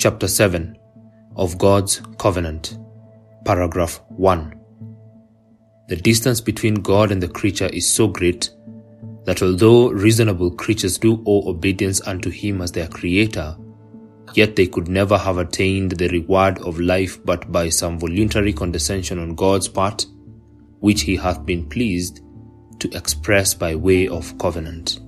Chapter 7 of God's Covenant, Paragraph 1. The distance between God and the creature is so great that although reasonable creatures do owe obedience unto Him as their Creator, yet they could never have attained the reward of life but by some voluntary condescension on God's part, which He hath been pleased to express by way of covenant.